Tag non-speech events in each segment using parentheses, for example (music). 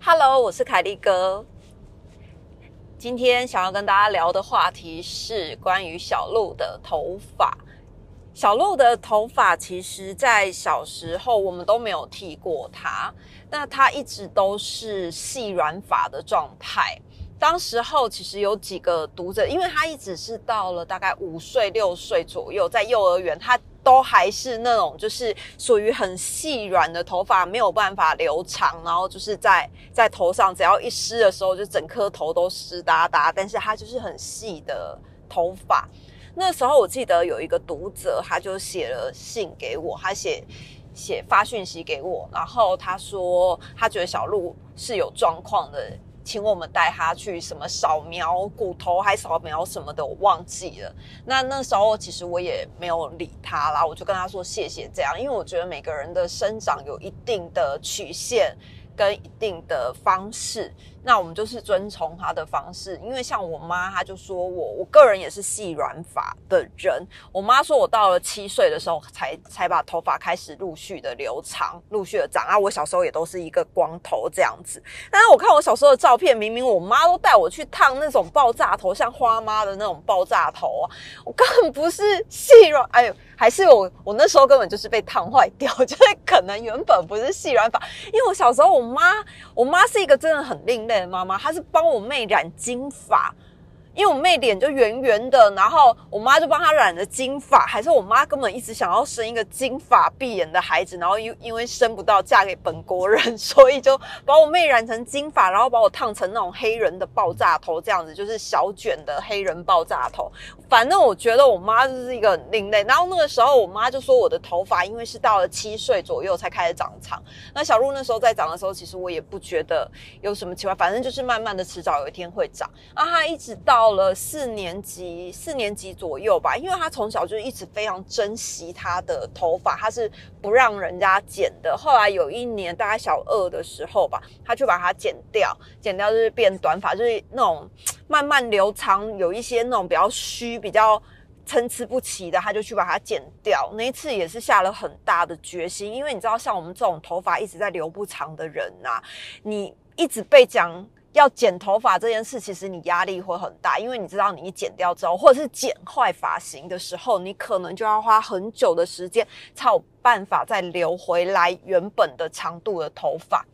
Hello，我是凯丽哥。今天想要跟大家聊的话题是关于小鹿的头发。小鹿的头发，其实在小时候我们都没有剃过它，那它一直都是细软发的状态。当时候其实有几个读者，因为他一直是到了大概五岁六岁左右，在幼儿园，他都还是那种就是属于很细软的头发，没有办法留长，然后就是在在头上，只要一湿的时候，就整颗头都湿哒哒。但是他就是很细的头发。那时候我记得有一个读者，他就写了信给我，他写写发讯息给我，然后他说他觉得小鹿是有状况的，请我们带他去什么扫描骨头，还扫描什么的，我忘记了。那那时候其实我也没有理他啦，我就跟他说谢谢这样，因为我觉得每个人的生长有一定的曲线跟一定的方式。那我们就是遵从他的方式，因为像我妈，她就说我，我个人也是细软发的人。我妈说我到了七岁的时候才才把头发开始陆续的留长，陆续的长。啊，我小时候也都是一个光头这样子。但是我看我小时候的照片，明明我妈都带我去烫那种爆炸头，像花妈的那种爆炸头啊，我根本不是细软，哎呦，还是我我那时候根本就是被烫坏掉，(laughs) 就是可能原本不是细软发，因为我小时候我妈，我妈是一个真的很另类。妈妈，她是帮我妹染金发。因为我妹脸就圆圆的，然后我妈就帮她染了金发，还是我妈根本一直想要生一个金发碧眼的孩子，然后因因为生不到嫁给本国人，所以就把我妹染成金发，然后把我烫成那种黑人的爆炸头，这样子就是小卷的黑人爆炸头。反正我觉得我妈就是一个另类。然后那个时候我妈就说我的头发因为是到了七岁左右才开始长长，那小鹿那时候在长的时候，其实我也不觉得有什么奇怪，反正就是慢慢的迟早有一天会长。啊，她一直到。到了四年级，四年级左右吧，因为他从小就一直非常珍惜他的头发，他是不让人家剪的。后来有一年，大概小二的时候吧，他就把它剪掉，剪掉就是变短发，就是那种慢慢留长，有一些那种比较虚、比较参差不齐的，他就去把它剪掉。那一次也是下了很大的决心，因为你知道，像我们这种头发一直在留不长的人呐，你一直被讲。要剪头发这件事，其实你压力会很大，因为你知道你剪掉之后，或者是剪坏发型的时候，你可能就要花很久的时间才有办法再留回来原本的长度的头发。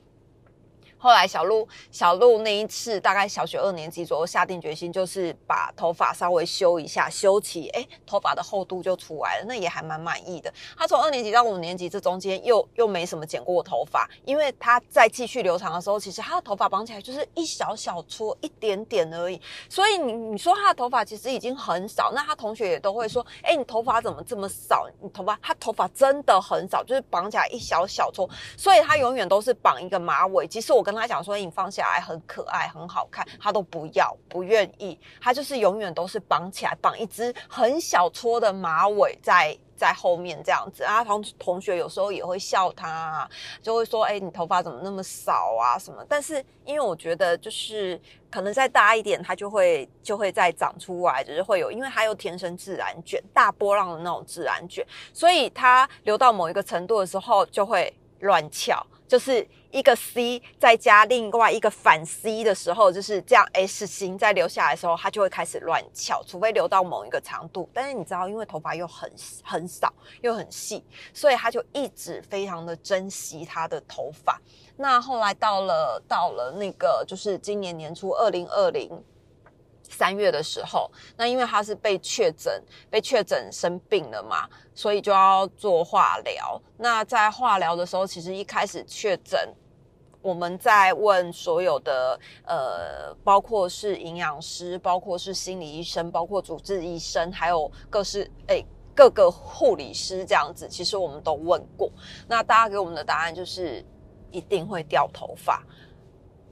后来小鹿小鹿那一次大概小学二年级左右下定决心，就是把头发稍微修一下，修齐，哎，头发的厚度就出来了，那也还蛮满意的。他从二年级到五年级这中间又又没什么剪过头发，因为他在继续留长的时候，其实他的头发绑起来就是一小小撮一点点而已。所以你你说他的头发其实已经很少，那他同学也都会说，哎，你头发怎么这么少？你头发他头发真的很少，就是绑起来一小小撮，所以他永远都是绑一个马尾。其实我。跟他讲说你放下来很可爱很好看，他都不要不愿意，他就是永远都是绑起来绑一只很小撮的马尾在在后面这样子啊。同同学有时候也会笑他，就会说哎你头发怎么那么少啊什么？但是因为我觉得就是可能再大一点，它就会就会再长出来，就是会有，因为它有天生自然卷大波浪的那种自然卷，所以它留到某一个程度的时候就会乱翘。就是一个 C 再加另外一个反 C 的时候，就是这样 S 型再留下来的时候，它就会开始乱翘，除非留到某一个长度。但是你知道，因为头发又很很少又很细，所以他就一直非常的珍惜他的头发。那后来到了到了那个就是今年年初二零二零。三月的时候，那因为他是被确诊，被确诊生病了嘛，所以就要做化疗。那在化疗的时候，其实一开始确诊，我们在问所有的呃，包括是营养师，包括是心理医生，包括主治医生，还有各式诶各个护理师这样子，其实我们都问过。那大家给我们的答案就是一定会掉头发，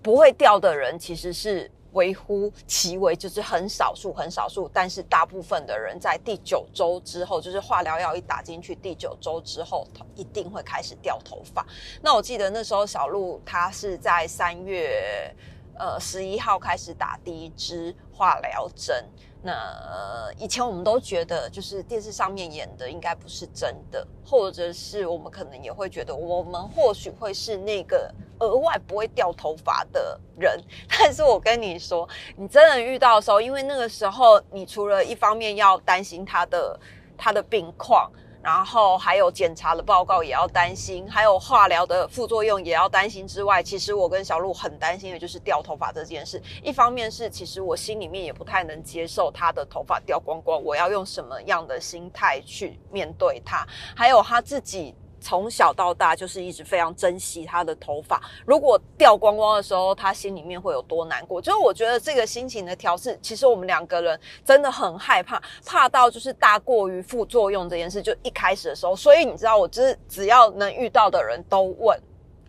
不会掉的人其实是。微乎其微，就是很少数，很少数。但是大部分的人在第九周之后，就是化疗药一打进去，第九周之后，一定会开始掉头发。那我记得那时候小鹿他是在三月，呃十一号开始打第一支化疗针。那以前我们都觉得，就是电视上面演的应该不是真的，或者是我们可能也会觉得，我们或许会是那个额外不会掉头发的人。但是我跟你说，你真的遇到的时候，因为那个时候，你除了一方面要担心他的他的病况。然后还有检查的报告也要担心，还有化疗的副作用也要担心之外，其实我跟小鹿很担心的就是掉头发这件事。一方面是其实我心里面也不太能接受他的头发掉光光，我要用什么样的心态去面对他？还有他自己。从小到大就是一直非常珍惜他的头发，如果掉光光的时候，他心里面会有多难过？就是我觉得这个心情的调试，其实我们两个人真的很害怕，怕到就是大过于副作用这件事。就一开始的时候，所以你知道，我就是只要能遇到的人都问，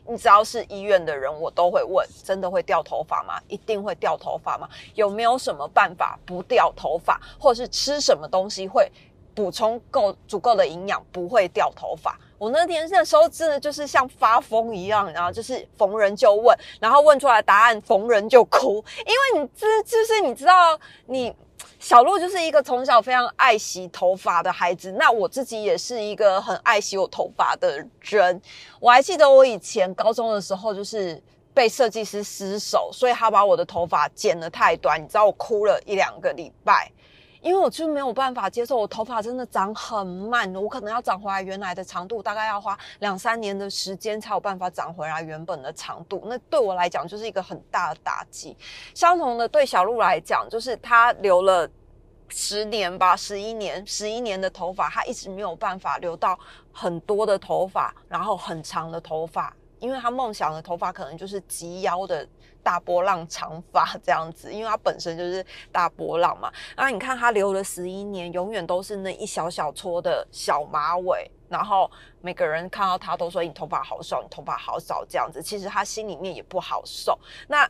你只要是医院的人，我都会问：真的会掉头发吗？一定会掉头发吗？有没有什么办法不掉头发，或者是吃什么东西会补充够足够的营养，不会掉头发？我那天那时候真的就是像发疯一样，然后就是逢人就问，然后问出来答案逢人就哭，因为你这就是你知道，你小鹿就是一个从小非常爱洗头发的孩子，那我自己也是一个很爱洗我头发的人。我还记得我以前高中的时候，就是被设计师失手，所以他把我的头发剪得太短，你知道我哭了一两个礼拜。因为我就没有办法接受，我头发真的长很慢，我可能要长回来原来的长度，大概要花两三年的时间才有办法长回来原本的长度。那对我来讲就是一个很大的打击。相同的，对小鹿来讲，就是他留了十年吧，十一年，十一年的头发，他一直没有办法留到很多的头发，然后很长的头发，因为他梦想的头发可能就是及腰的。大波浪长发这样子，因为他本身就是大波浪嘛。那你看他留了十一年，永远都是那一小小撮的小马尾。然后每个人看到他都说：“你头发好少，你头发好少。”这样子，其实他心里面也不好受。那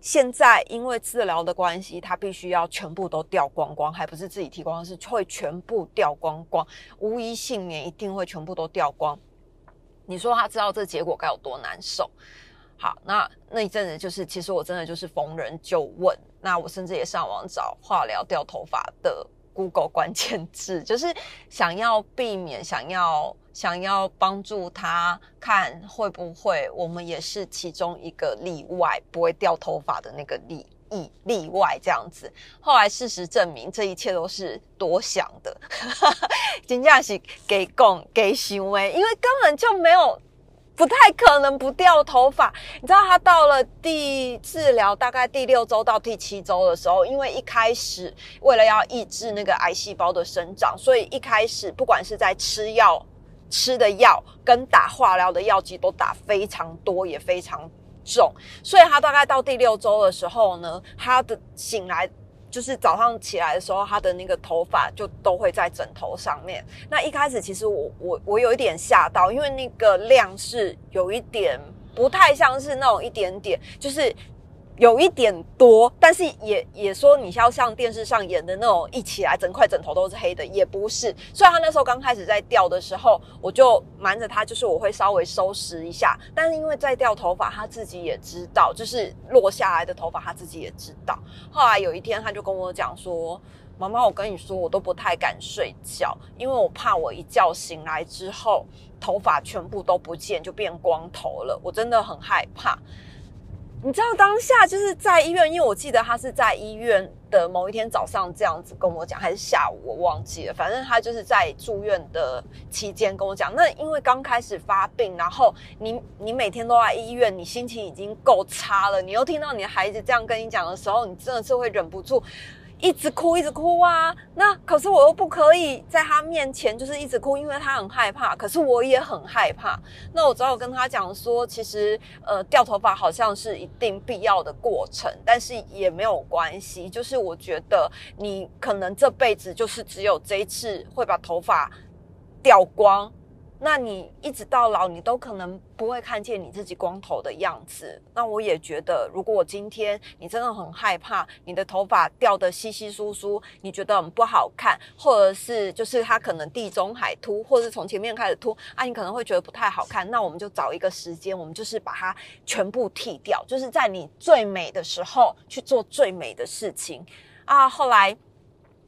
现在因为治疗的关系，他必须要全部都掉光光，还不是自己剃光，是会全部掉光光，无一幸免，一定会全部都掉光。你说他知道这结果该有多难受？好，那那一阵子就是，其实我真的就是逢人就问，那我甚至也上网找化疗掉头发的 Google 关键字，就是想要避免，想要想要帮助他看会不会我们也是其中一个例外，不会掉头发的那个例例例外这样子。后来事实证明，这一切都是多想的，(laughs) 金价是给供给行为，因为根本就没有。不太可能不掉头发，你知道他到了第治疗大概第六周到第七周的时候，因为一开始为了要抑制那个癌细胞的生长，所以一开始不管是在吃药吃的药跟打化疗的药剂都打非常多也非常重，所以他大概到第六周的时候呢，他的醒来。就是早上起来的时候，他的那个头发就都会在枕头上面。那一开始其实我我我有一点吓到，因为那个量是有一点不太像是那种一点点，就是。有一点多，但是也也说你要像电视上演的那种，一起来整块枕头都是黑的，也不是。虽然他那时候刚开始在掉的时候，我就瞒着他，就是我会稍微收拾一下。但是因为在掉头发，他自己也知道，就是落下来的头发他自己也知道。后来有一天，他就跟我讲说：“妈妈，我跟你说，我都不太敢睡觉，因为我怕我一觉醒来之后，头发全部都不见，就变光头了。我真的很害怕。”你知道当下就是在医院，因为我记得他是在医院的某一天早上这样子跟我讲，还是下午我忘记了。反正他就是在住院的期间跟我讲。那因为刚开始发病，然后你你每天都在医院，你心情已经够差了，你又听到你的孩子这样跟你讲的时候，你真的是会忍不住。一直哭，一直哭啊！那可是我又不可以在他面前就是一直哭，因为他很害怕。可是我也很害怕。那我只好跟他讲说，其实呃掉头发好像是一定必要的过程，但是也没有关系。就是我觉得你可能这辈子就是只有这一次会把头发掉光。那你一直到老，你都可能不会看见你自己光头的样子。那我也觉得，如果我今天你真的很害怕你的头发掉的稀稀疏疏，你觉得很不好看，或者是就是它可能地中海秃，或是从前面开始秃啊，你可能会觉得不太好看。那我们就找一个时间，我们就是把它全部剃掉，就是在你最美的时候去做最美的事情啊。后来。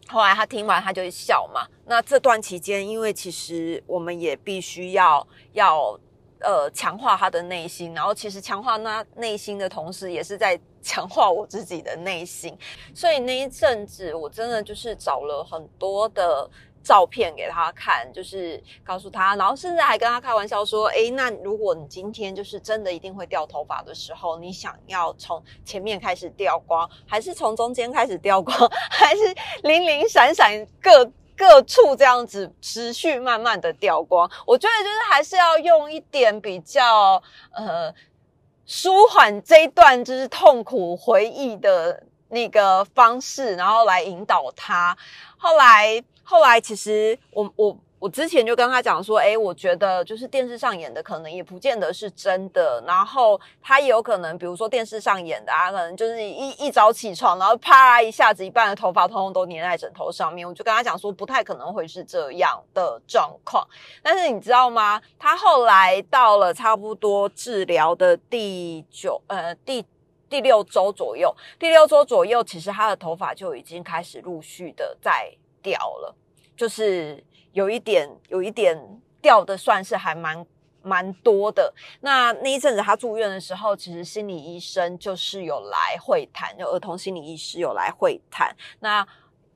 后来他听完，他就笑嘛。那这段期间，因为其实我们也必须要要呃强化他的内心，然后其实强化他内心的同时，也是在强化我自己的内心。所以那一阵子，我真的就是找了很多的。照片给他看，就是告诉他，然后甚至还跟他开玩笑说：“哎，那如果你今天就是真的一定会掉头发的时候，你想要从前面开始掉光，(laughs) 还是从中间开始掉光，还是零零闪闪各各处这样子持续慢慢的掉光？我觉得就是还是要用一点比较呃舒缓这一段就是痛苦回忆的那个方式，然后来引导他。后来。后来其实我我我之前就跟他讲说，哎，我觉得就是电视上演的可能也不见得是真的，然后他也有可能，比如说电视上演的啊，可能就是一一早起床，然后啪一下子一半的头发通通都粘在枕头上面，我就跟他讲说，不太可能会是这样的状况。但是你知道吗？他后来到了差不多治疗的第九呃第第六周左右，第六周左右，其实他的头发就已经开始陆续的在。掉了，就是有一点，有一点掉的，算是还蛮蛮多的。那那一阵子他住院的时候，其实心理医生就是有来会谈，就儿童心理医师有来会谈。那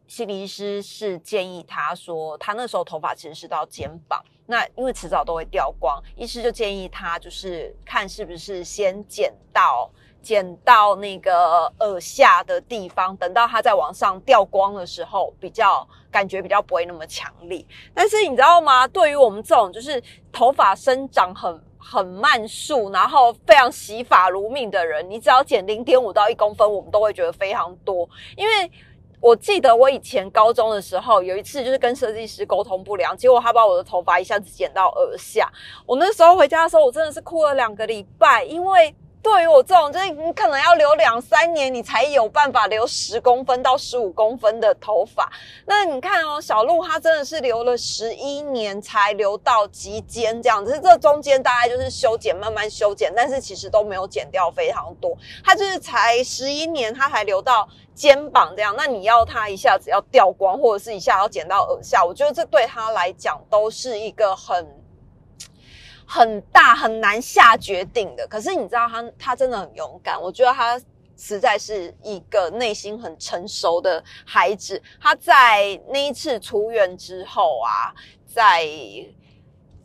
心理医师是建议他说，他那时候头发其实是到肩膀，那因为迟早都会掉光，医师就建议他就是看是不是先剪到。剪到那个耳下的地方，等到它再往上掉光的时候，比较感觉比较不会那么强烈。但是你知道吗？对于我们这种就是头发生长很很慢速，然后非常洗发如命的人，你只要剪零点五到一公分，我们都会觉得非常多。因为我记得我以前高中的时候，有一次就是跟设计师沟通不良，结果他把我的头发一下子剪到耳下。我那时候回家的时候，我真的是哭了两个礼拜，因为。对于我这种，就是你可能要留两三年，你才有办法留十公分到十五公分的头发。那你看哦，小鹿她真的是留了十一年才留到及肩这样子，这中间大概就是修剪，慢慢修剪，但是其实都没有剪掉非常多。她就是才十一年，她才留到肩膀这样。那你要她一下子要掉光，或者是一下要剪到耳下，我觉得这对她来讲都是一个很。很大很难下决定的，可是你知道他他真的很勇敢，我觉得他实在是一个内心很成熟的孩子。他在那一次出院之后啊，在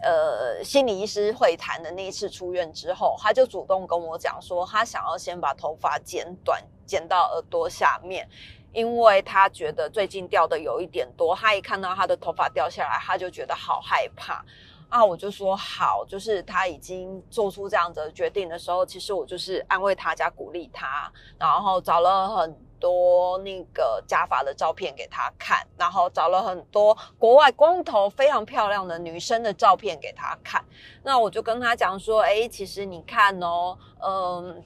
呃心理医师会谈的那一次出院之后，他就主动跟我讲说，他想要先把头发剪短，剪到耳朵下面，因为他觉得最近掉的有一点多，他一看到他的头发掉下来，他就觉得好害怕。啊，我就说好，就是他已经做出这样的决定的时候，其实我就是安慰他加鼓励他，然后找了很多那个假发的照片给他看，然后找了很多国外光头非常漂亮的女生的照片给他看。那我就跟他讲说，哎，其实你看哦，嗯。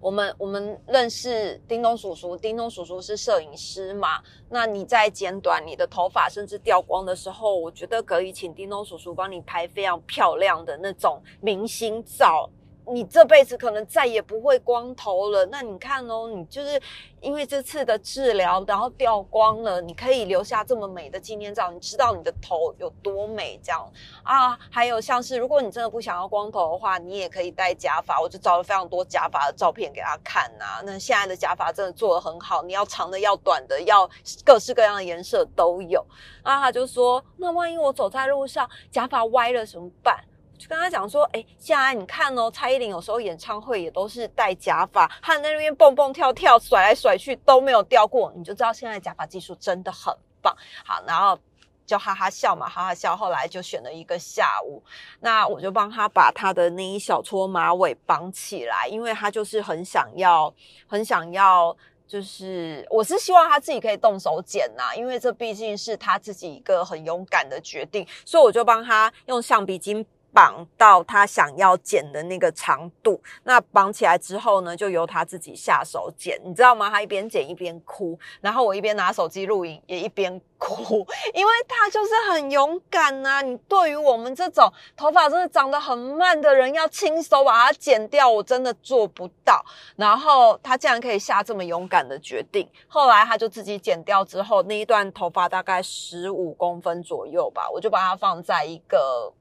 我们我们认识叮咚叔叔，叮咚叔叔是摄影师嘛？那你在剪短你的头发，甚至掉光的时候，我觉得可以请叮咚叔叔帮你拍非常漂亮的那种明星照。你这辈子可能再也不会光头了。那你看哦，你就是因为这次的治疗，然后掉光了，你可以留下这么美的纪念照。你知道你的头有多美，这样啊？还有像是，如果你真的不想要光头的话，你也可以戴假发。我就找了非常多假发的照片给他看呐。那现在的假发真的做的很好，你要长的，要短的，要各式各样的颜色都有。啊他就说，那万一我走在路上，假发歪了怎么办？就跟他讲说，哎，现在你看哦，蔡依林有时候演唱会也都是戴假发，她在那边蹦蹦跳跳、甩来甩去都没有掉过，你就知道现在假发技术真的很棒。好，然后就哈哈笑嘛，哈哈笑。后来就选了一个下午，那我就帮他把他的那一小撮马尾绑起来，因为他就是很想要，很想要。就是我是希望他自己可以动手剪呐，因为这毕竟是他自己一个很勇敢的决定，所以我就帮他用橡皮筋。绑到他想要剪的那个长度，那绑起来之后呢，就由他自己下手剪，你知道吗？他一边剪一边哭，然后我一边拿手机录影，也一边哭，(laughs) 因为他就是很勇敢呐。你对于我们这种头发真的长得很慢的人，要亲手把它剪掉，我真的做不到。然后他竟然可以下这么勇敢的决定，后来他就自己剪掉之后，那一段头发大概十五公分左右吧，我就把它放在一个。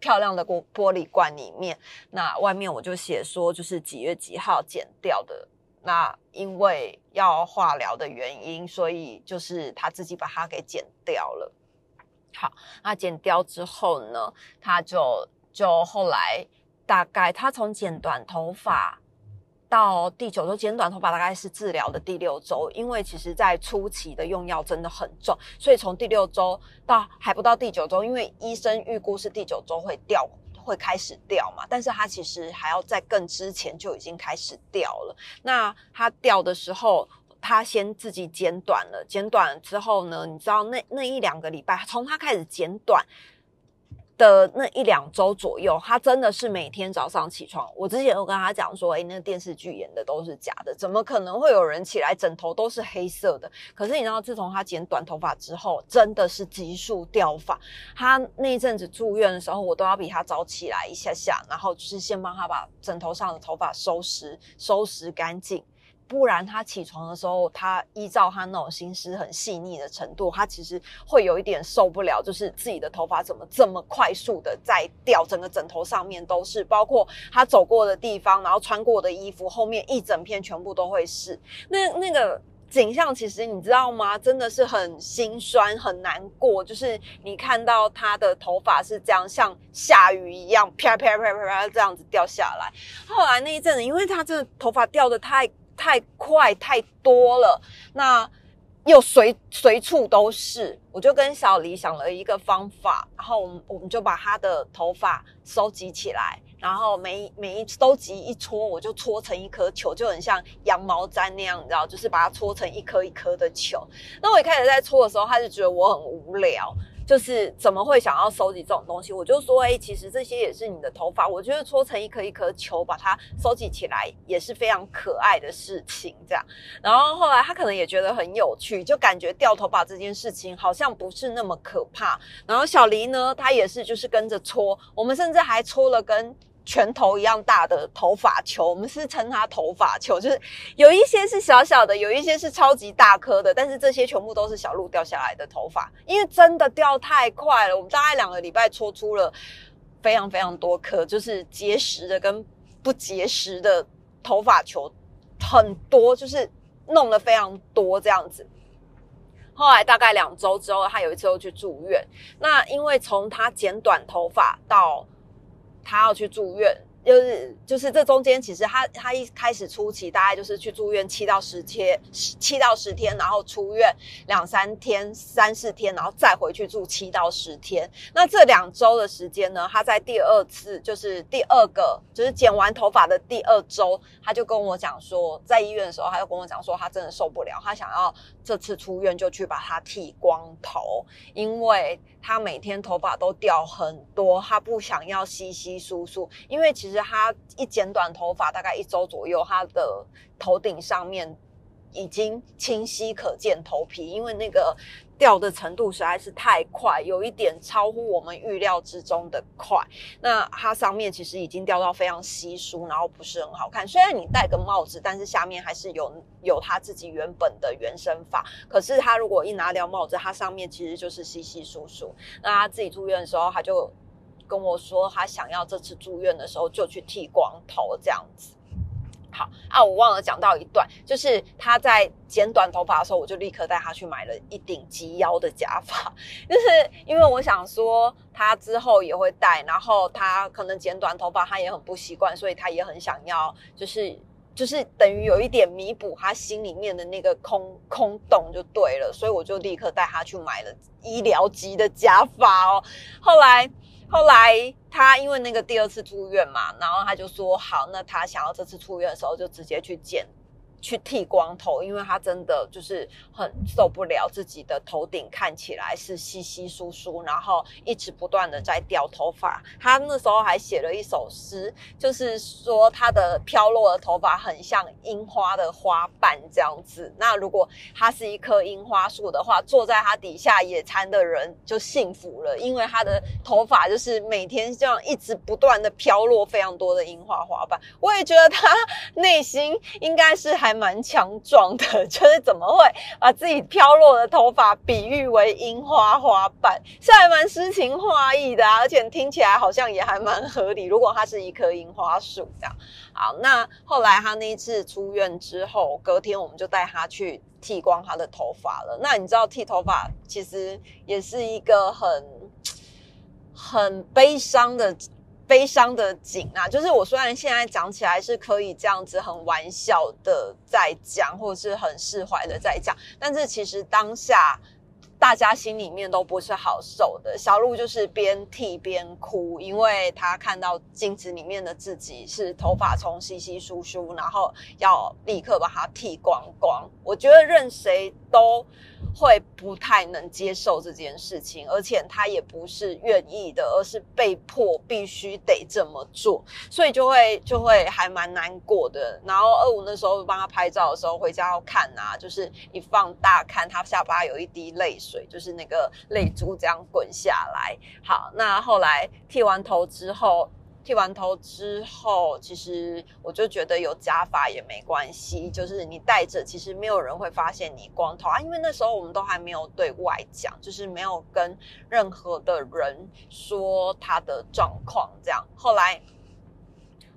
漂亮的玻玻璃罐里面，那外面我就写说就是几月几号剪掉的。那因为要化疗的原因，所以就是他自己把它给剪掉了。好，那剪掉之后呢，他就就后来大概他从剪短头发。到第九周剪短头发大概是治疗的第六周，因为其实在初期的用药真的很重，所以从第六周到还不到第九周，因为医生预估是第九周会掉，会开始掉嘛，但是他其实还要在更之前就已经开始掉了。那他掉的时候，他先自己剪短了，剪短了之后呢，你知道那那一两个礼拜，从他开始剪短。的那一两周左右，他真的是每天早上起床。我之前有跟他讲说，哎，那个电视剧演的都是假的，怎么可能会有人起来枕头都是黑色的？可是你知道，自从他剪短头发之后，真的是急速掉发。他那一阵子住院的时候，我都要比他早起来一下下，然后就是先帮他把枕头上的头发收拾收拾干净。不然他起床的时候，他依照他那种心思很细腻的程度，他其实会有一点受不了，就是自己的头发怎么这么快速的在掉，整个枕头上面都是，包括他走过的地方，然后穿过的衣服后面一整片全部都会是。那那个景象其实你知道吗？真的是很心酸很难过，就是你看到他的头发是这样像下雨一样啪啪啪啪啪这样子掉下来。后来那一阵子，因为他这头发掉的太。太快太多了，那又随随处都是，我就跟小黎想了一个方法，然后我们我们就把他的头发收集起来，然后每每一收集一撮，我就搓成一颗球，就很像羊毛毡那样，你知道，就是把它搓成一颗一颗的球。那我一开始在搓的时候，他就觉得我很无聊。就是怎么会想要收集这种东西？我就说，哎，其实这些也是你的头发。我觉得搓成一颗一颗球，把它收集起来也是非常可爱的事情。这样，然后后来他可能也觉得很有趣，就感觉掉头发这件事情好像不是那么可怕。然后小黎呢，他也是就是跟着搓，我们甚至还搓了根。拳头一样大的头发球，我们是称它头发球，就是有一些是小小的，有一些是超级大颗的，但是这些全部都是小鹿掉下来的头发，因为真的掉太快了，我们大概两个礼拜搓出了非常非常多颗，就是结实的跟不结实的头发球很多，就是弄了非常多这样子。后来大概两周之后，他有一次又去住院，那因为从他剪短头发到他要去住院，就是就是这中间，其实他他一开始初期大概就是去住院七到十天，七到十天，然后出院两三天、三四天，然后再回去住七到十天。那这两周的时间呢，他在第二次就是第二个就是剪完头发的第二周，他就跟我讲说，在医院的时候，他就跟我讲说，他真的受不了，他想要这次出院就去把他剃光头，因为。他每天头发都掉很多，他不想要稀稀疏疏，因为其实他一剪短头发，大概一周左右，他的头顶上面已经清晰可见头皮，因为那个。掉的程度实在是太快，有一点超乎我们预料之中的快。那它上面其实已经掉到非常稀疏，然后不是很好看。虽然你戴个帽子，但是下面还是有有他自己原本的原生发。可是他如果一拿掉帽子，它上面其实就是稀稀疏疏。那他自己住院的时候，他就跟我说，他想要这次住院的时候就去剃光头这样子。好啊，我忘了讲到一段，就是他在剪短头发的时候，我就立刻带他去买了一顶及腰的假发，(laughs) 就是因为我想说他之后也会戴，然后他可能剪短头发他也很不习惯，所以他也很想要，就是就是等于有一点弥补他心里面的那个空空洞就对了，所以我就立刻带他去买了医疗级的假发哦，后来。后来他因为那个第二次住院嘛，然后他就说好，那他想要这次出院的时候就直接去见去剃光头，因为他真的就是很受不了自己的头顶看起来是稀稀疏疏，然后一直不断的在掉头发。他那时候还写了一首诗，就是说他的飘落的头发很像樱花的花瓣这样子。那如果他是一棵樱花树的话，坐在他底下野餐的人就幸福了，因为他的头发就是每天这样一直不断的飘落非常多的樱花花瓣。我也觉得他内心应该是还。还蛮强壮的，(laughs) 就是怎么会把自己飘落的头发比喻为樱花花瓣，是还蛮诗情画意的，而且听起来好像也还蛮合理。如果它是一棵樱花树这样，好，那后来他那一次出院之后，隔天我们就带他去剃光他的头发了。那你知道剃头发其实也是一个很很悲伤的。悲伤的景啊，就是我虽然现在讲起来是可以这样子很玩笑的在讲，或者是很释怀的在讲，但是其实当下大家心里面都不是好受的。小鹿就是边剃边哭，因为他看到镜子里面的自己是头发从稀稀疏疏，然后要立刻把它剃光光。我觉得任谁都。会不太能接受这件事情，而且他也不是愿意的，而是被迫必须得这么做，所以就会就会还蛮难过的。然后二五那时候帮他拍照的时候，回家要看啊，就是一放大看，他下巴有一滴泪水，就是那个泪珠这样滚下来。好，那后来剃完头之后。剃完头之后，其实我就觉得有假发也没关系，就是你戴着，其实没有人会发现你光头啊。因为那时候我们都还没有对外讲，就是没有跟任何的人说他的状况。这样，后来，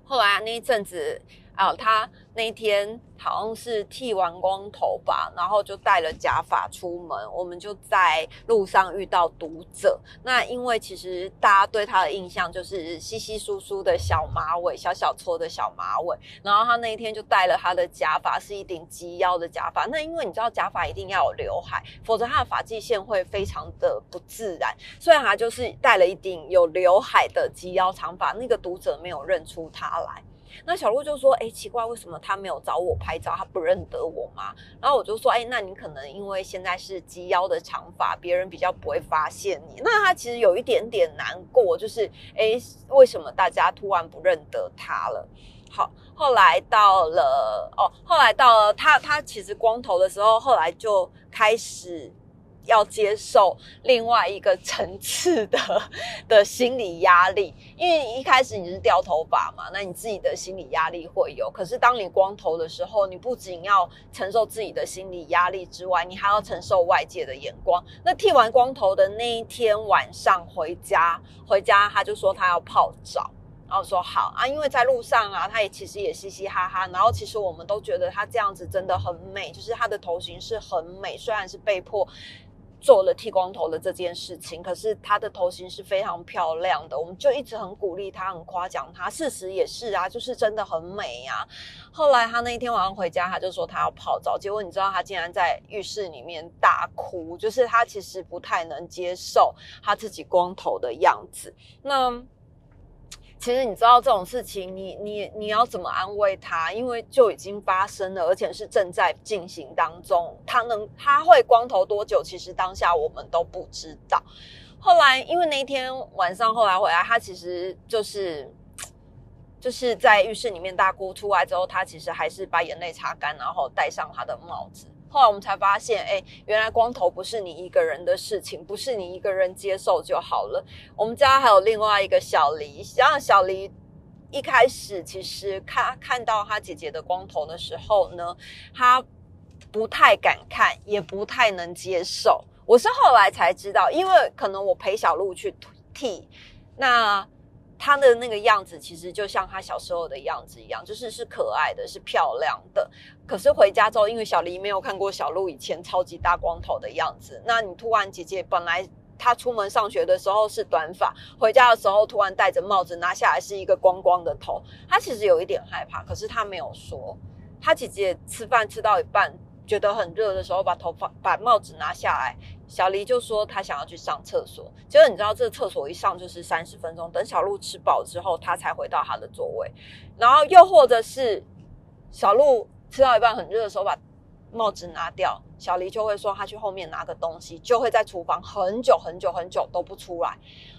后来那一阵子啊，他那天。好像是剃完光头吧，然后就戴了假发出门。我们就在路上遇到读者。那因为其实大家对他的印象就是稀稀疏疏的小马尾，小小撮的小马尾。然后他那一天就戴了他的假发，是一顶及腰的假发。那因为你知道假发一定要有刘海，否则他的发际线会非常的不自然。所以他就是戴了一顶有刘海的及腰长发，那个读者没有认出他来。那小鹿就说：“哎，奇怪，为什么他没有找我拍照？他不认得我吗？”然后我就说：“哎，那你可能因为现在是及腰的长发，别人比较不会发现你。那他其实有一点点难过，就是哎，为什么大家突然不认得他了？好，后来到了哦，后来到了他，他其实光头的时候，后来就开始。”要接受另外一个层次的 (laughs) 的心理压力，因为一开始你是掉头发嘛，那你自己的心理压力会有。可是当你光头的时候，你不仅要承受自己的心理压力之外，你还要承受外界的眼光。那剃完光头的那一天晚上回家，回家他就说他要泡澡，然后说好啊，因为在路上啊，他也其实也嘻嘻哈哈。然后其实我们都觉得他这样子真的很美，就是他的头型是很美，虽然是被迫。做了剃光头的这件事情，可是他的头型是非常漂亮的，我们就一直很鼓励他，很夸奖他。事实也是啊，就是真的很美呀。后来他那一天晚上回家，他就说他要泡澡，结果你知道他竟然在浴室里面大哭，就是他其实不太能接受他自己光头的样子。那。其实你知道这种事情，你你你要怎么安慰他？因为就已经发生了，而且是正在进行当中。他能他会光头多久？其实当下我们都不知道。后来因为那一天晚上后来回来，他其实就是就是在浴室里面大哭出来之后，他其实还是把眼泪擦干，然后戴上他的帽子。后来我们才发现，哎，原来光头不是你一个人的事情，不是你一个人接受就好了。我们家还有另外一个小黎，像小黎一开始其实看看到他姐姐的光头的时候呢，他不太敢看，也不太能接受。我是后来才知道，因为可能我陪小鹿去剃，那。他的那个样子其实就像他小时候的样子一样，就是是可爱的，是漂亮的。可是回家之后，因为小黎没有看过小鹿以前超级大光头的样子，那你突然姐姐本来她出门上学的时候是短发，回家的时候突然戴着帽子拿下来是一个光光的头，她其实有一点害怕，可是她没有说。她姐姐吃饭吃到一半。觉得很热的时候，把头发、把帽子拿下来。小黎就说他想要去上厕所。结果你知道，这厕所一上就是三十分钟。等小鹿吃饱之后，他才回到他的座位。然后又或者是小鹿吃到一半很热的时候把帽子拿掉，小黎就会说他去后面拿个东西，就会在厨房很久很久很久都不出来。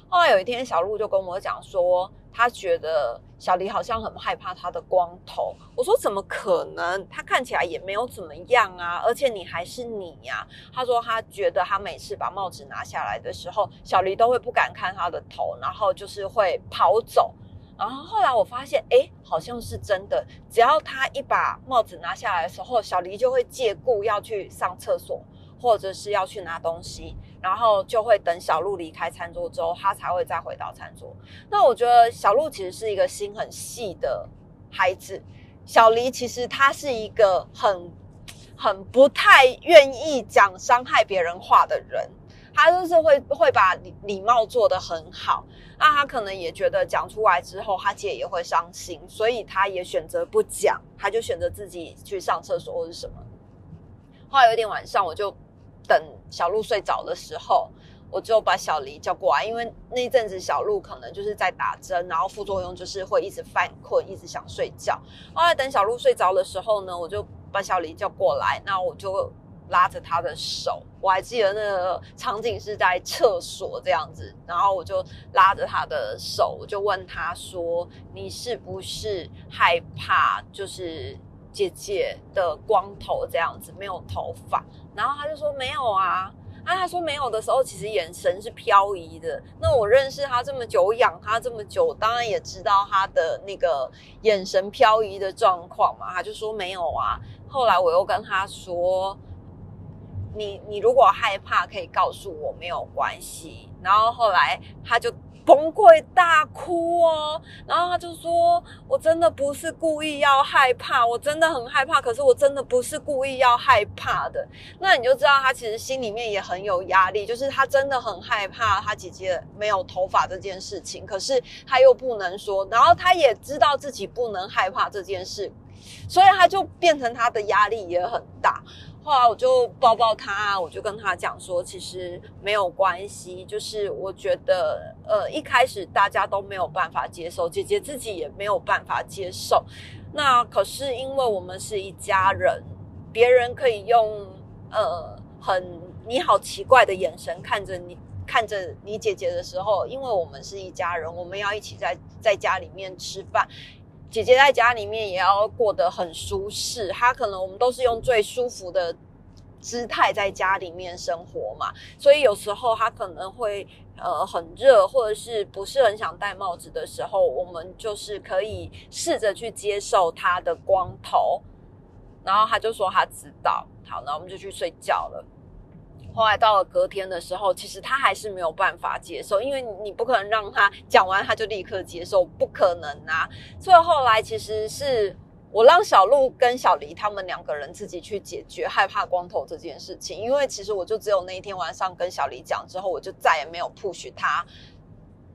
后来有一天，小鹿就跟我讲说，他觉得小黎好像很害怕他的光头。我说怎么可能？他看起来也没有怎么样啊，而且你还是你呀。他说他觉得他每次把帽子拿下来的时候，小黎都会不敢看他的头，然后就是会跑走。然后后来我发现，哎，好像是真的。只要他一把帽子拿下来的时候，小黎就会借故要去上厕所，或者是要去拿东西，然后就会等小鹿离开餐桌之后，他才会再回到餐桌。那我觉得小鹿其实是一个心很细的孩子，小黎其实他是一个很很不太愿意讲伤害别人话的人。他就是会会把礼礼貌做得很好，那他可能也觉得讲出来之后，他姐也会伤心，所以他也选择不讲，他就选择自己去上厕所或者什么。后来有一天晚上，我就等小鹿睡着的时候，我就把小黎叫过来，因为那一阵子小鹿可能就是在打针，然后副作用就是会一直犯困，一直想睡觉。后来等小鹿睡着的时候呢，我就把小黎叫过来，那我就。拉着他的手，我还记得那个场景是在厕所这样子，然后我就拉着他的手，我就问他说：“你是不是害怕就是姐姐的光头这样子没有头发？”然后他就说：“没有啊。”啊，他说没有的时候，其实眼神是飘移的。那我认识他这么久，养他这么久，当然也知道他的那个眼神飘移的状况嘛。他就说没有啊。后来我又跟他说。你你如果害怕，可以告诉我，没有关系。然后后来他就崩溃大哭哦，然后他就说：“我真的不是故意要害怕，我真的很害怕，可是我真的不是故意要害怕的。”那你就知道他其实心里面也很有压力，就是他真的很害怕他姐姐没有头发这件事情，可是他又不能说，然后他也知道自己不能害怕这件事，所以他就变成他的压力也很大。后来我就抱抱他，我就跟他讲说，其实没有关系，就是我觉得，呃，一开始大家都没有办法接受，姐姐自己也没有办法接受。那可是因为我们是一家人，别人可以用呃很你好奇怪的眼神看着你，看着你姐姐的时候，因为我们是一家人，我们要一起在在家里面吃饭。姐姐在家里面也要过得很舒适，她可能我们都是用最舒服的姿态在家里面生活嘛，所以有时候他可能会呃很热，或者是不是很想戴帽子的时候，我们就是可以试着去接受他的光头，然后他就说他知道，好，那我们就去睡觉了。后来到了隔天的时候，其实他还是没有办法接受，因为你不可能让他讲完他就立刻接受，不可能啊。所以后来其实是我让小鹿跟小黎他们两个人自己去解决害怕光头这件事情，因为其实我就只有那一天晚上跟小黎讲之后，我就再也没有 push 他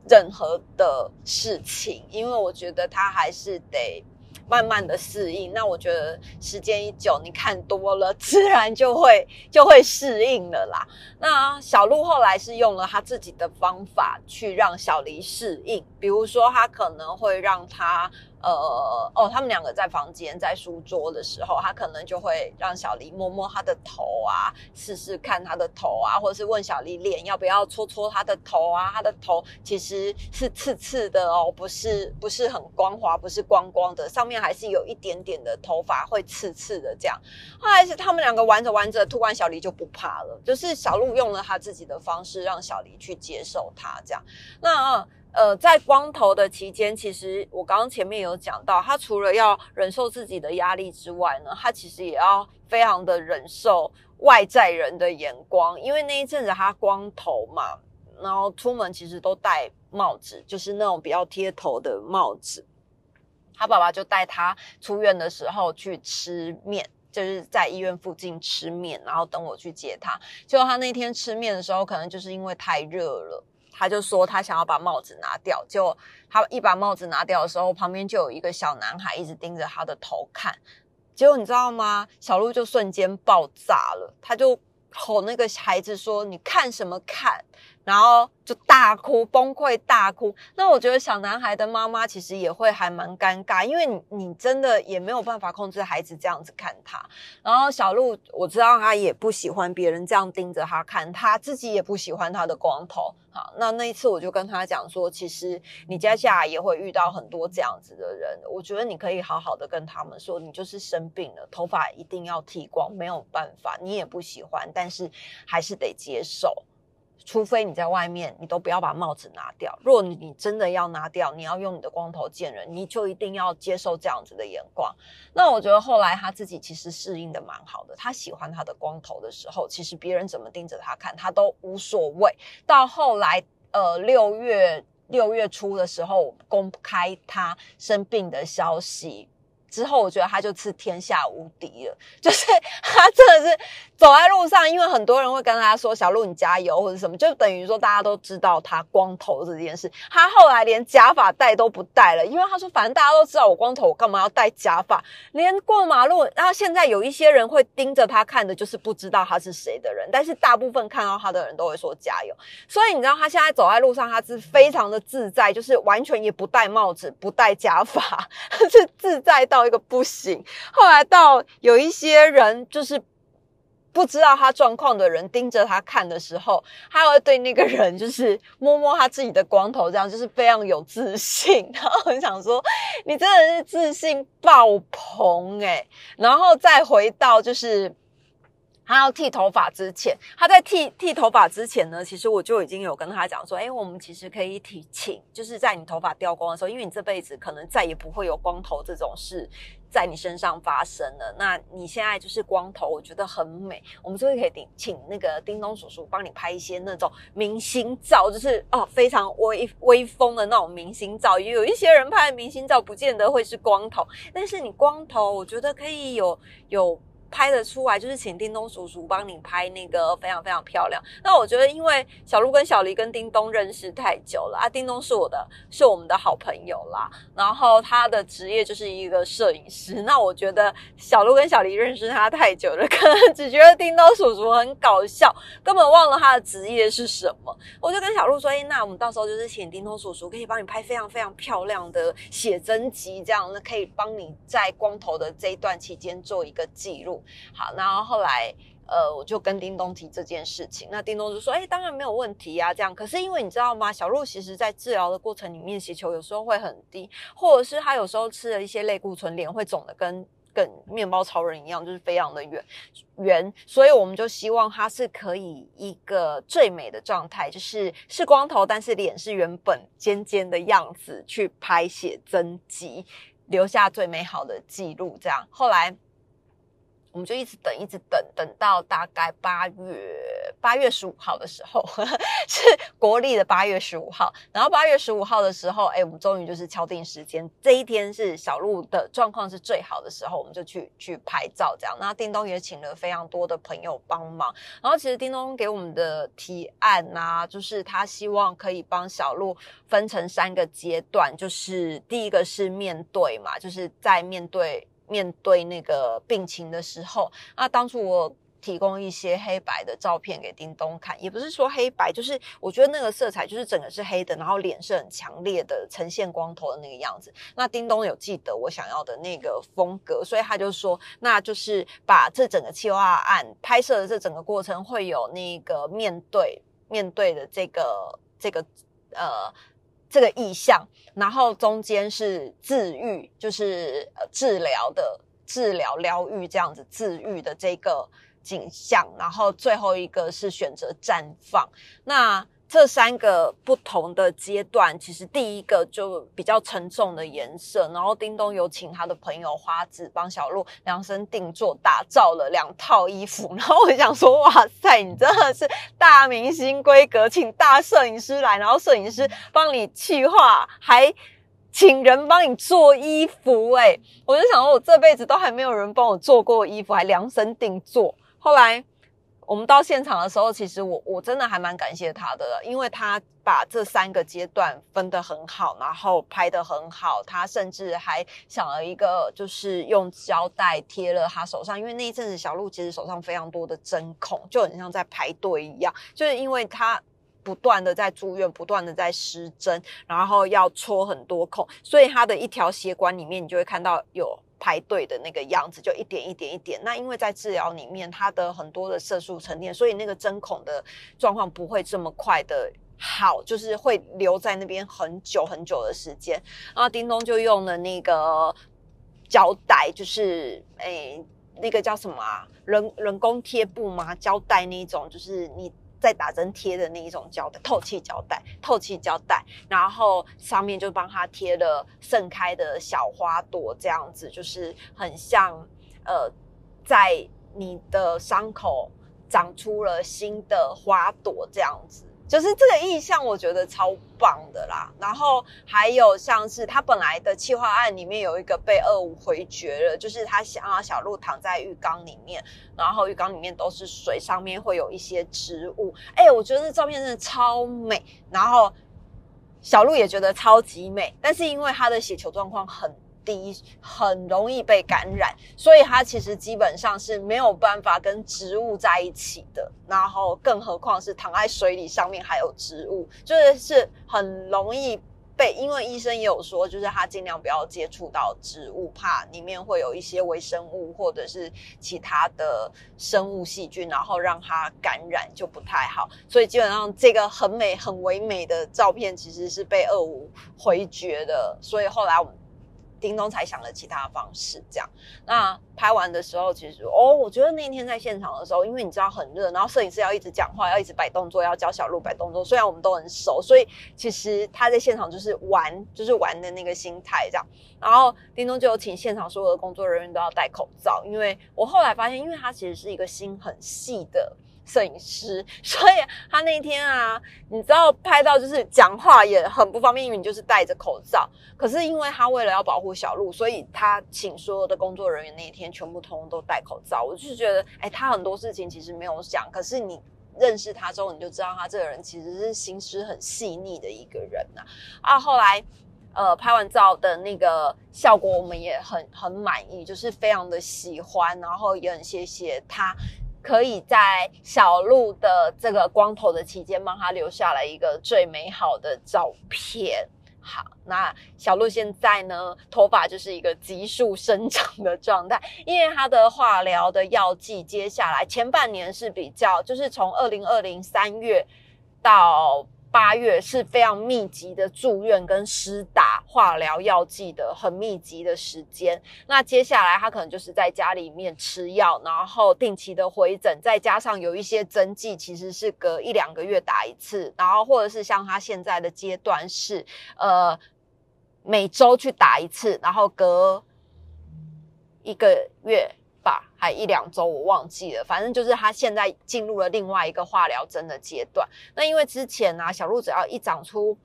任何的事情，因为我觉得他还是得。慢慢的适应，那我觉得时间一久，你看多了，自然就会 (laughs) 就会适应了啦。那小鹿后来是用了他自己的方法去让小黎适应，比如说他可能会让他。呃哦，他们两个在房间在书桌的时候，他可能就会让小黎摸摸他的头啊，试试看他的头啊，或者是问小黎脸要不要搓搓他的头啊。他的头其实是刺刺的哦，不是不是很光滑，不是光光的，上面还是有一点点的头发会刺刺的这样。后来是他们两个玩着玩着，突然小黎就不怕了，就是小鹿用了他自己的方式让小黎去接受他这样。那。呃，在光头的期间，其实我刚刚前面有讲到，他除了要忍受自己的压力之外呢，他其实也要非常的忍受外在人的眼光，因为那一阵子他光头嘛，然后出门其实都戴帽子，就是那种比较贴头的帽子。他爸爸就带他出院的时候去吃面，就是在医院附近吃面，然后等我去接他。结果他那天吃面的时候，可能就是因为太热了。他就说他想要把帽子拿掉，结果他一把帽子拿掉的时候，旁边就有一个小男孩一直盯着他的头看。结果你知道吗？小鹿就瞬间爆炸了，他就吼那个孩子说：“你看什么看？然后就大哭，崩溃大哭。那我觉得小男孩的妈妈其实也会还蛮尴尬，因为你你真的也没有办法控制孩子这样子看他。然后小鹿，我知道他也不喜欢别人这样盯着他看，他自己也不喜欢他的光头。好，那那一次我就跟他讲说，其实你接下来也会遇到很多这样子的人，我觉得你可以好好的跟他们说，你就是生病了，头发一定要剃光，没有办法，你也不喜欢，但是还是得接受。除非你在外面，你都不要把帽子拿掉。如果你真的要拿掉，你要用你的光头见人，你就一定要接受这样子的眼光。那我觉得后来他自己其实适应的蛮好的，他喜欢他的光头的时候，其实别人怎么盯着他看，他都无所谓。到后来，呃，六月六月初的时候公开他生病的消息。之后，我觉得他就是天下无敌了。就是 (laughs) 他真的是走在路上，因为很多人会跟他说：“小鹿，你加油”或者什么，就等于说大家都知道他光头这件事。他后来连假发戴都不戴了，因为他说：“反正大家都知道我光头，我干嘛要戴假发？”连过马路，然后现在有一些人会盯着他看的，就是不知道他是谁的人。但是大部分看到他的人都会说加油。所以你知道他现在走在路上，他是非常的自在，就是完全也不戴帽子，不戴假发，(laughs) 是自在到。到一个不行，后来到有一些人就是不知道他状况的人盯着他看的时候，他会对那个人就是摸摸他自己的光头，这样就是非常有自信。然后很想说，你真的是自信爆棚诶然后再回到就是。他要剃头发之前，他在剃剃头发之前呢，其实我就已经有跟他讲说，哎，我们其实可以提请，就是在你头发掉光的时候，因为你这辈子可能再也不会有光头这种事在你身上发生了。那你现在就是光头，我觉得很美，我们就会可以请那个叮咚叔叔帮你拍一些那种明星照，就是哦非常威威风的那种明星照。也有一些人拍的明星照不见得会是光头，但是你光头，我觉得可以有有。拍得出来，就是请叮咚叔叔帮你拍那个非常非常漂亮。那我觉得，因为小鹿跟小黎跟叮咚认识太久了啊，叮咚是我的，是我们的好朋友啦。然后他的职业就是一个摄影师。那我觉得小鹿跟小黎认识他太久了，可能只觉得叮咚叔叔很搞笑，根本忘了他的职业是什么。我就跟小鹿说：“哎，那我们到时候就是请叮咚叔叔可以帮你拍非常非常漂亮的写真集，这样呢可以帮你在光头的这一段期间做一个记录。”好，然后后来，呃，我就跟叮咚提这件事情，那叮咚就说：“哎，当然没有问题呀。”这样，可是因为你知道吗？小鹿其实在治疗的过程里面，血球有时候会很低，或者是他有时候吃了一些类固醇，脸会肿的跟跟面包超人一样，就是非常的圆圆。所以我们就希望他是可以一个最美的状态，就是是光头，但是脸是原本尖尖的样子去拍写真集，留下最美好的记录。这样，后来。我们就一直等，一直等，等到大概八月八月十五号的时候，(laughs) 是国历的八月十五号。然后八月十五号的时候，哎，我们终于就是敲定时间，这一天是小鹿的状况是最好的时候，我们就去去拍照这样。那叮咚也请了非常多的朋友帮忙。然后其实叮咚给我们的提案啊，就是他希望可以帮小鹿分成三个阶段，就是第一个是面对嘛，就是在面对。面对那个病情的时候，那当初我提供一些黑白的照片给叮咚看，也不是说黑白，就是我觉得那个色彩就是整个是黑的，然后脸是很强烈的呈现光头的那个样子。那叮咚有记得我想要的那个风格，所以他就说，那就是把这整个企划案拍摄的这整个过程会有那个面对面对的这个这个呃。这个意象，然后中间是治愈，就是治疗的治疗疗愈这样子治愈的这个景象，然后最后一个是选择绽放。那这三个不同的阶段，其实第一个就比较沉重的颜色，然后叮咚有请他的朋友花子帮小鹿量身定做打造了两套衣服，(laughs) 然后我想说，哇塞，你真的是大明星规格，请大摄影师来，然后摄影师帮你气画，还请人帮你做衣服，哎，我就想说，我这辈子都还没有人帮我做过衣服，还量身定做，后来。我们到现场的时候，其实我我真的还蛮感谢他的，因为他把这三个阶段分得很好，然后拍得很好。他甚至还想了一个，就是用胶带贴了他手上，因为那一阵子小鹿其实手上非常多的针孔，就很像在排队一样，就是因为他。不断的在住院，不断的在施针，然后要戳很多孔，所以他的一条血管里面，你就会看到有排队的那个样子，就一点一点一点。那因为在治疗里面，它的很多的色素沉淀，所以那个针孔的状况不会这么快的好，就是会留在那边很久很久的时间。然后叮咚就用了那个胶带，就是诶。那个叫什么啊？人人工贴布吗？胶带那种，就是你在打针贴的那一种胶带，透气胶带，透气胶带，然后上面就帮他贴了盛开的小花朵，这样子就是很像呃，在你的伤口长出了新的花朵这样子。就是这个意象，我觉得超棒的啦。然后还有像是他本来的企划案里面有一个被二五回绝了，就是他想要小鹿躺在浴缸里面，然后浴缸里面都是水，上面会有一些植物。哎，我觉得这照片真的超美，然后小鹿也觉得超级美，但是因为他的血球状况很。低很容易被感染，所以它其实基本上是没有办法跟植物在一起的。然后，更何况是躺在水里，上面还有植物，就是是很容易被。因为医生也有说，就是他尽量不要接触到植物，怕里面会有一些微生物或者是其他的生物细菌，然后让它感染就不太好。所以基本上这个很美很唯美的照片其实是被二五回绝的。所以后来我们。叮咚才想了其他方式，这样。那拍完的时候，其实哦，我觉得那天在现场的时候，因为你知道很热，然后摄影师要一直讲话，要一直摆动作，要教小鹿摆动作。虽然我们都很熟，所以其实他在现场就是玩，就是玩的那个心态这样。然后叮咚就有请现场所有的工作人员都要戴口罩，因为我后来发现，因为他其实是一个心很细的。摄影师，(laughs) 所以他那天啊，你知道拍到就是讲话也很不方便，因为你就是戴着口罩。可是因为他为了要保护小鹿，所以他请所有的工作人员那一天全部通通都戴口罩。我就觉得，哎，他很多事情其实没有讲，可是你认识他之后，你就知道他这个人其实是心思很细腻的一个人呐。啊，后来呃拍完照的那个效果，我们也很很满意，就是非常的喜欢，然后也很谢谢他。可以在小鹿的这个光头的期间，帮他留下了一个最美好的照片。好，那小鹿现在呢，头发就是一个急速生长的状态，因为他的化疗的药剂，接下来前半年是比较，就是从二零二零三月到。八月是非常密集的住院跟施打化疗药剂的很密集的时间。那接下来他可能就是在家里面吃药，然后定期的回诊，再加上有一些针剂，其实是隔一两个月打一次，然后或者是像他现在的阶段是，呃，每周去打一次，然后隔一个月。吧，还一两周，我忘记了。反正就是他现在进入了另外一个化疗针的阶段。那因为之前呢，小鹿只要一长出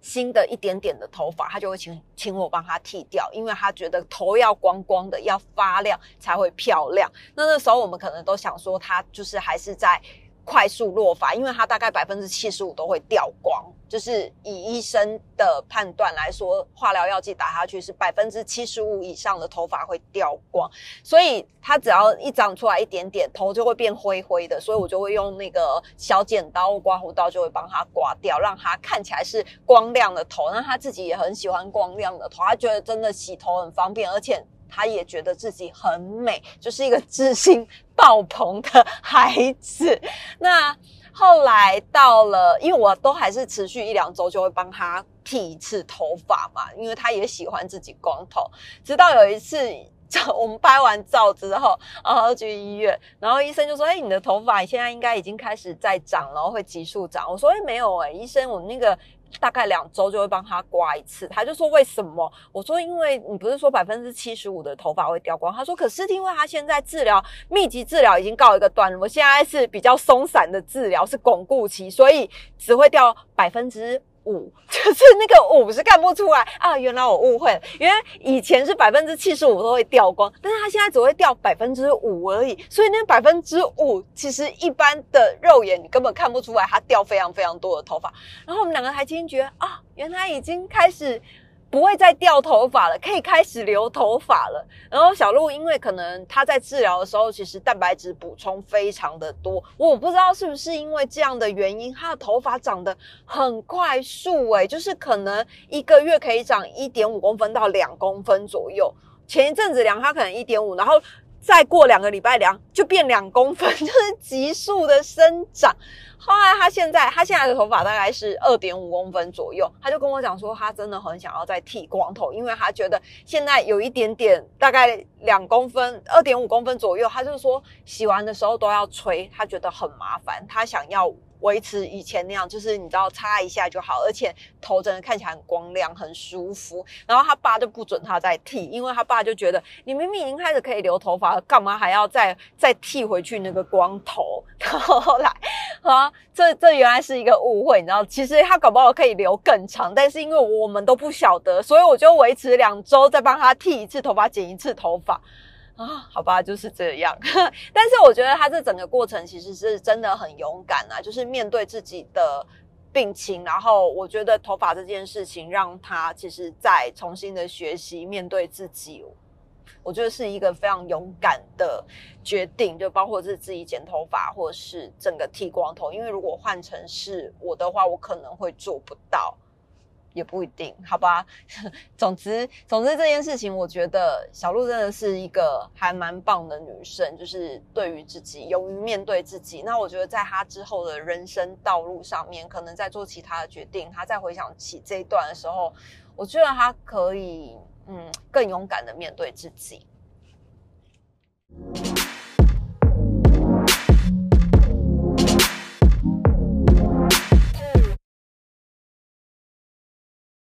新的一点点的头发，他就会请请我帮他剃掉，因为他觉得头要光光的，要发亮才会漂亮。那那时候我们可能都想说，他就是还是在。快速落发，因为它大概百分之七十五都会掉光，就是以医生的判断来说，化疗药剂打下去是百分之七十五以上的头发会掉光，所以它只要一长出来一点点，头就会变灰灰的，所以我就会用那个小剪刀、刮胡刀就会帮它刮掉，让它看起来是光亮的头。那他自己也很喜欢光亮的头，他觉得真的洗头很方便，而且。他也觉得自己很美，就是一个自信爆棚的孩子。(laughs) 那后来到了，因为我都还是持续一两周就会帮他剃一次头发嘛，因为他也喜欢自己光头。直到有一次，(laughs) 我们拍完照之后，然后去医院，然后医生就说：“哎，你的头发现在应该已经开始在长了，会急速长。”我说：“哎，没有哎，医生，我那个。”大概两周就会帮他刮一次，他就说为什么？我说因为你不是说百分之七十五的头发会掉光，他说可是因为他现在治疗密集治疗已经告一个段落，现在是比较松散的治疗是巩固期，所以只会掉百分之。五 (laughs) 就是那个五是看不出来啊，原来我误会了，原来以前是百分之七十五都会掉光，但是它现在只会掉百分之五而已，所以那百分之五其实一般的肉眼你根本看不出来，它掉非常非常多的头发。然后我们两个还惊觉啊，原来已经开始不会再掉头发了，可以开始留头发了。然后小鹿因为可能他在治疗的时候，其实蛋白质补充非常的多，我不知道是不是因为这样的原因，他的头发长得很快速，诶，就是可能一个月可以长一点五公分到两公分左右。前一阵子量他可能一点五，然后。再过两个礼拜量就变两公分，(laughs) 就是急速的生长。后来他现在他现在的头发大概是二点五公分左右，他就跟我讲说，他真的很想要再剃光头，因为他觉得现在有一点点大概两公分、二点五公分左右，他就说洗完的时候都要吹，他觉得很麻烦，他想要。维持以前那样，就是你知道擦一下就好，而且头真的看起来很光亮、很舒服。然后他爸就不准他再剃，因为他爸就觉得你明明已经开始可以留头发了，干嘛还要再再剃回去那个光头？(laughs) 然后后来啊，这这原来是一个误会，你知道，其实他搞不好可以留更长，但是因为我们都不晓得，所以我就维持两周再帮他剃一次头发、剪一次头发。啊，好吧，就是这样。(laughs) 但是我觉得他这整个过程其实是真的很勇敢啊，就是面对自己的病情，然后我觉得头发这件事情让他其实再重新的学习面对自己，我觉得是一个非常勇敢的决定，就包括是自己剪头发或是整个剃光头，因为如果换成是我的话，我可能会做不到。也不一定，好吧。(laughs) 总之，总之这件事情，我觉得小鹿真的是一个还蛮棒的女生，就是对于自己勇于面对自己。那我觉得在她之后的人生道路上面，可能在做其他的决定，她在回想起这一段的时候，我觉得她可以嗯更勇敢的面对自己。